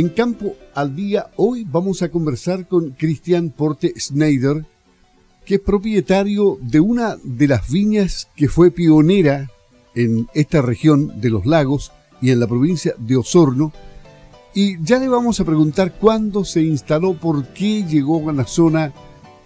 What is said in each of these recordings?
En Campo al Día, hoy vamos a conversar con Cristian Porte Schneider, que es propietario de una de las viñas que fue pionera en esta región de los lagos y en la provincia de Osorno. Y ya le vamos a preguntar cuándo se instaló, por qué llegó a la zona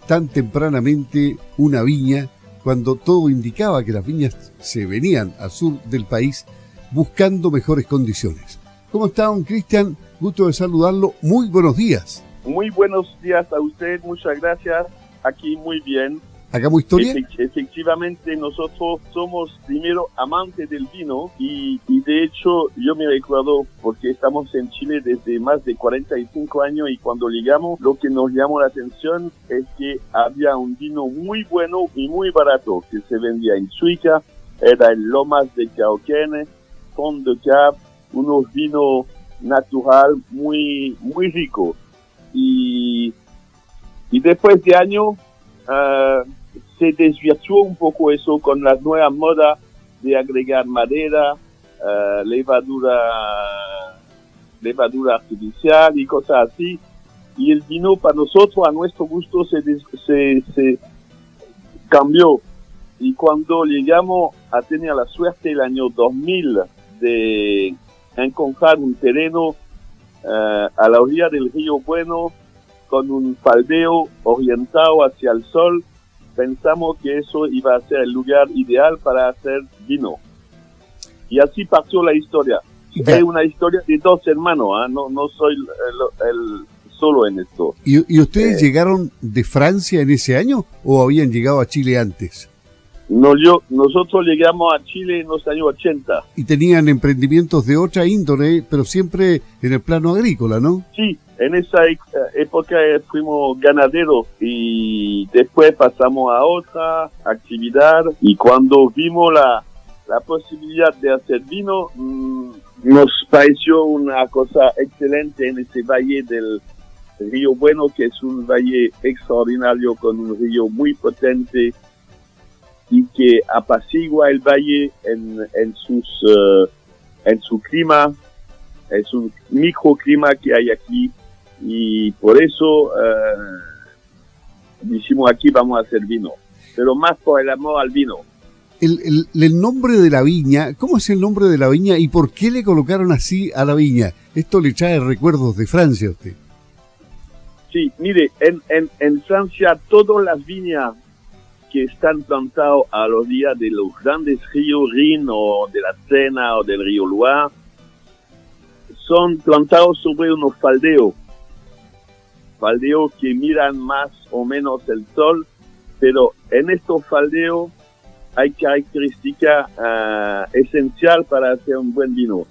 tan tempranamente una viña, cuando todo indicaba que las viñas se venían al sur del país buscando mejores condiciones. ¿Cómo está, don Cristian? Gusto de saludarlo. Muy buenos días. Muy buenos días a usted, muchas gracias. Aquí muy bien. ¿Hagamos historia? efectivamente, nosotros somos primero amantes del vino y, y, de hecho yo me recuerdo porque estamos en Chile desde más de 45 años y cuando llegamos lo que nos llamó la atención es que había un vino muy bueno y muy barato que se vendía en Suiza, era el Lomas de Cauquenes, Fond de Cap, unos vinos natural muy, muy rico. Y, y después de años uh, se desvirtuó un poco eso con las nuevas modas de agregar madera, uh, levadura, levadura artificial y cosas así. Y el vino para nosotros, a nuestro gusto, se, se, se cambió. Y cuando llegamos a tener la suerte el año 2000 de encontrar un terreno uh, a la orilla del río Bueno con un faldeo orientado hacia el sol, pensamos que eso iba a ser el lugar ideal para hacer vino. Y así partió la historia. Es una historia de dos hermanos, ¿eh? no, no soy el, el, solo en esto. ¿Y, y ustedes eh, llegaron de Francia en ese año o habían llegado a Chile antes? No, yo, nosotros llegamos a Chile en los años 80. Y tenían emprendimientos de otra índole, pero siempre en el plano agrícola, ¿no? Sí, en esa época fuimos ganaderos y después pasamos a otra actividad y cuando vimos la, la posibilidad de hacer vino, mmm, nos pareció una cosa excelente en ese valle del río Bueno, que es un valle extraordinario con un río muy potente y que apacigua el valle en, en sus uh, en su clima es un microclima que hay aquí y por eso uh, decimos aquí vamos a hacer vino pero más por el amor al vino el, el, el, nombre de la viña, ¿cómo es el nombre de la viña y por qué le colocaron así a la viña? Esto le trae recuerdos de Francia a usted. Sí, mire, en, en, en Francia todas las viñas que están plantados a los días de los grandes ríos Rin o de la Sena o del río Loire son plantados sobre unos faldeos, faldeos que miran más o menos el sol, pero en estos faldeos hay característica uh, esencial para hacer un buen vino.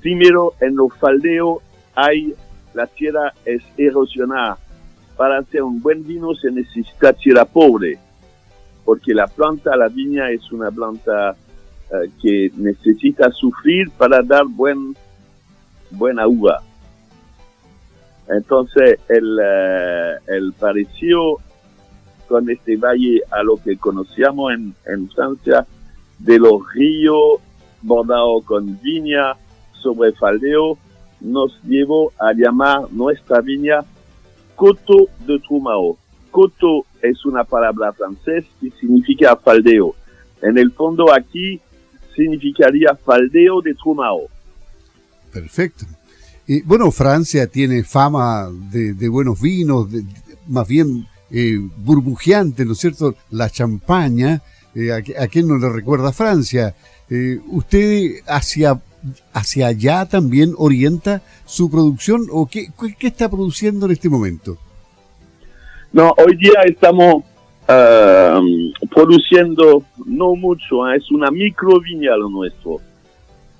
Primero, en los faldeos hay, la tierra es erosionada. Para hacer un buen vino se necesita tierra pobre, porque la planta, la viña, es una planta uh, que necesita sufrir para dar buen, buena uva. Entonces, el, uh, el parecido con este valle a lo que conocíamos en, en Francia, de los ríos bordados con viña sobre faldeo, nos llevó a llamar nuestra viña Coto de Trumao. Coto es una palabra francés que significa faldeo. En el fondo aquí significaría faldeo de Trumao. Perfecto. Y bueno, Francia tiene fama de, de buenos vinos, de, más bien eh, burbujeante, ¿no es cierto? La champaña, eh, a, a quién no le recuerda Francia. Eh, ¿Usted hacia, hacia allá también orienta su producción o qué, qué está produciendo en este momento? No, hoy día estamos uh, produciendo no mucho, ¿eh? es una micro viña lo nuestro.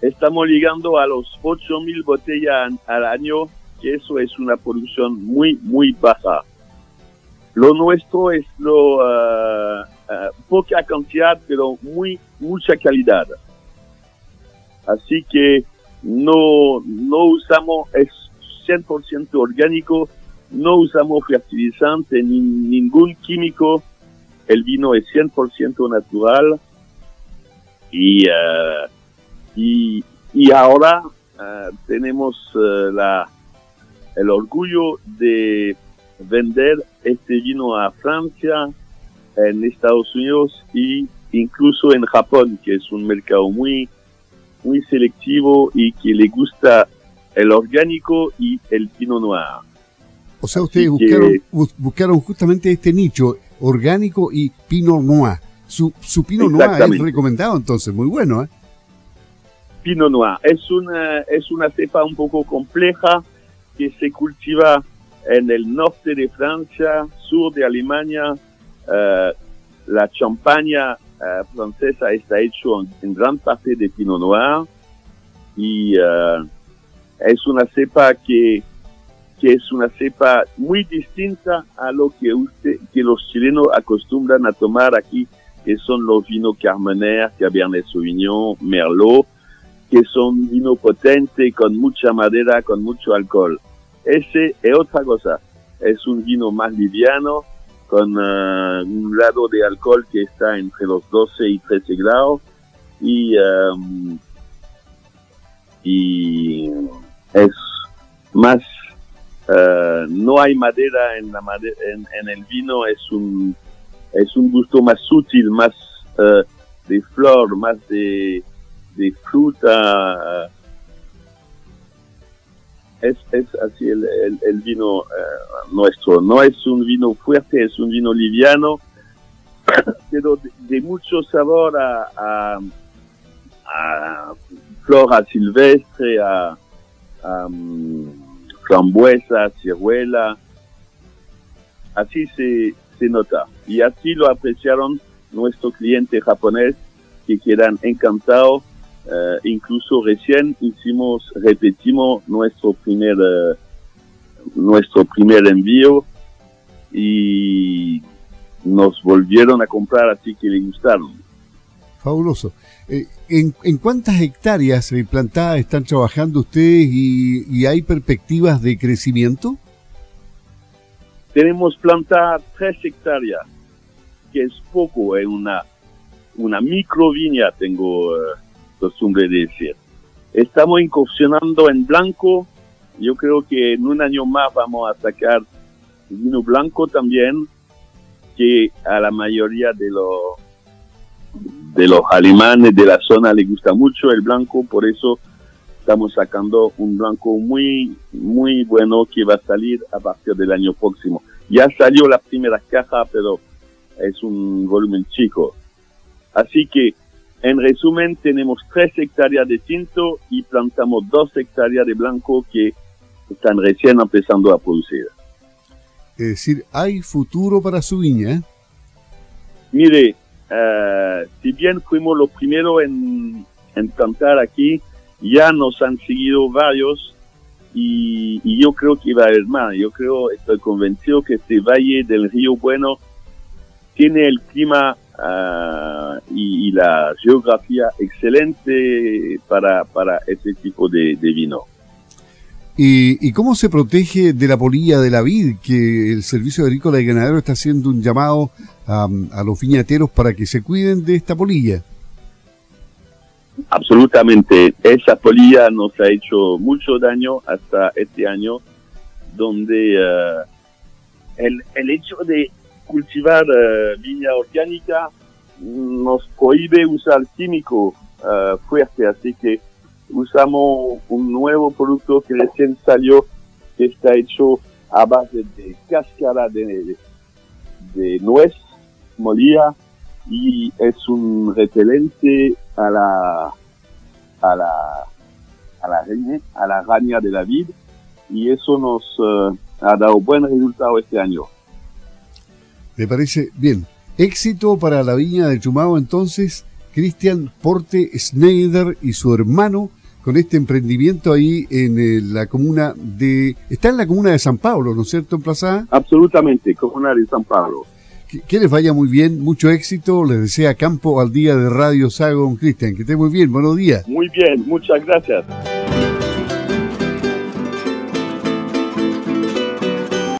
Estamos llegando a los 8.000 botellas al año, que eso es una producción muy, muy baja. Lo nuestro es lo uh, uh, poca cantidad, pero muy mucha calidad. Así que no, no usamos, es 100% orgánico, no usamos fertilizante ni ningún químico. El vino es 100% natural. Y, uh, y, y ahora tenemos la el orgullo de vender este vino a Francia, en Estados Unidos y incluso en Japón, que es un mercado muy, muy selectivo y que le gusta el orgánico y el Pinot Noir. O sea, ustedes buscaron, buscaron justamente este nicho, orgánico y Pinot Noir. Su, su Pinot Noir es recomendado entonces, muy bueno, ¿eh? Pinot Noir es una, es una cepa un poco compleja que se cultiva en el norte de Francia, sur de Alemania. Eh, la champaña eh, francesa está hecho en, gran parte de Pinot Noir y eh, es una cepa que, que es una cepa muy distinta a lo que usted, que los chilenos acostumbran a tomar aquí, que son los vinos Carmener, Cabernet Sauvignon, Merlot, que son vinos potentes con mucha madera, con mucho alcohol. Ese es otra cosa. Es un vino más liviano, con uh, un grado de alcohol que está entre los 12 y 13 grados y, um, y es más uh, no hay madera en la en, el vino es un es un gusto más sutil más uh, de flor más de, fruta es, es así el, el, vino eh, nuestro. No es un vino fuerte, es un vino liviano, pero de, mucho sabor a, a, a, flora silvestre, a, mm, frambuesa, ciruela. Así se, se nota. Y así lo apreciaron nuestro cliente japonés que quedan encantados eh, incluso recién hicimos, repetimos nuestro primer, eh, nuestro primer envío y nos volvieron a comprar, así que le gustaron. Fabuloso. Eh, ¿en, ¿en, cuántas hectáreas plantadas están trabajando ustedes y, hay perspectivas de crecimiento? Tenemos plantadas tres hectáreas, que es poco, es una, micro viña, tengo costumbre de decir. Estamos incursionando en blanco. Yo creo que en un año más vamos a sacar vino blanco también, que a la mayoría de los de los alemanes de la zona le gusta mucho el blanco, por eso estamos sacando un blanco muy muy bueno que va a salir a partir del año próximo. Ya salió la primera caja, pero es un volumen chico. Así que en resumen, tenemos tres hectáreas de tinto y plantamos dos hectáreas de blanco que están recién empezando a producir. Es decir, hay futuro para su viña. ¿eh? Mire, eh, si bien fuimos los primeros en, plantar aquí, ya nos han seguido varios y, yo creo que va a haber más. Yo creo, estoy convencido que este valle del Río Bueno tiene el clima uh, y, y, la geografía excelente para, para este tipo de, de vino. ¿Y, ¿Y, cómo se protege de la polilla de la vid? Que el Servicio Agrícola y Ganadero está haciendo un llamado a, los viñateros para que se cuiden de esta polilla. Absolutamente. Esa polilla nos ha hecho mucho daño hasta este año, donde uh, el, el hecho de cultivar uh, viña orgánica nos prohíbe usar químico uh, fuerte, así que usamos un nuevo producto que recién salió, que está hecho a base de cáscara de, nuez molida y es un repelente a la a la a la araña, a la araña de la vid y eso nos uh, ha dado buen resultado este año. Me parece bien. Éxito para la viña de Chumao entonces, Cristian Porte Schneider y su hermano con este emprendimiento ahí en eh, la comuna de... Está en la comuna de San Pablo, ¿no es cierto, en Plaza? Absolutamente, comuna de San Pablo. Que, les vaya muy bien, mucho éxito, les desea campo al día de Radio Sago, Cristian, que esté muy bien, buenos días. Muy bien, muchas gracias.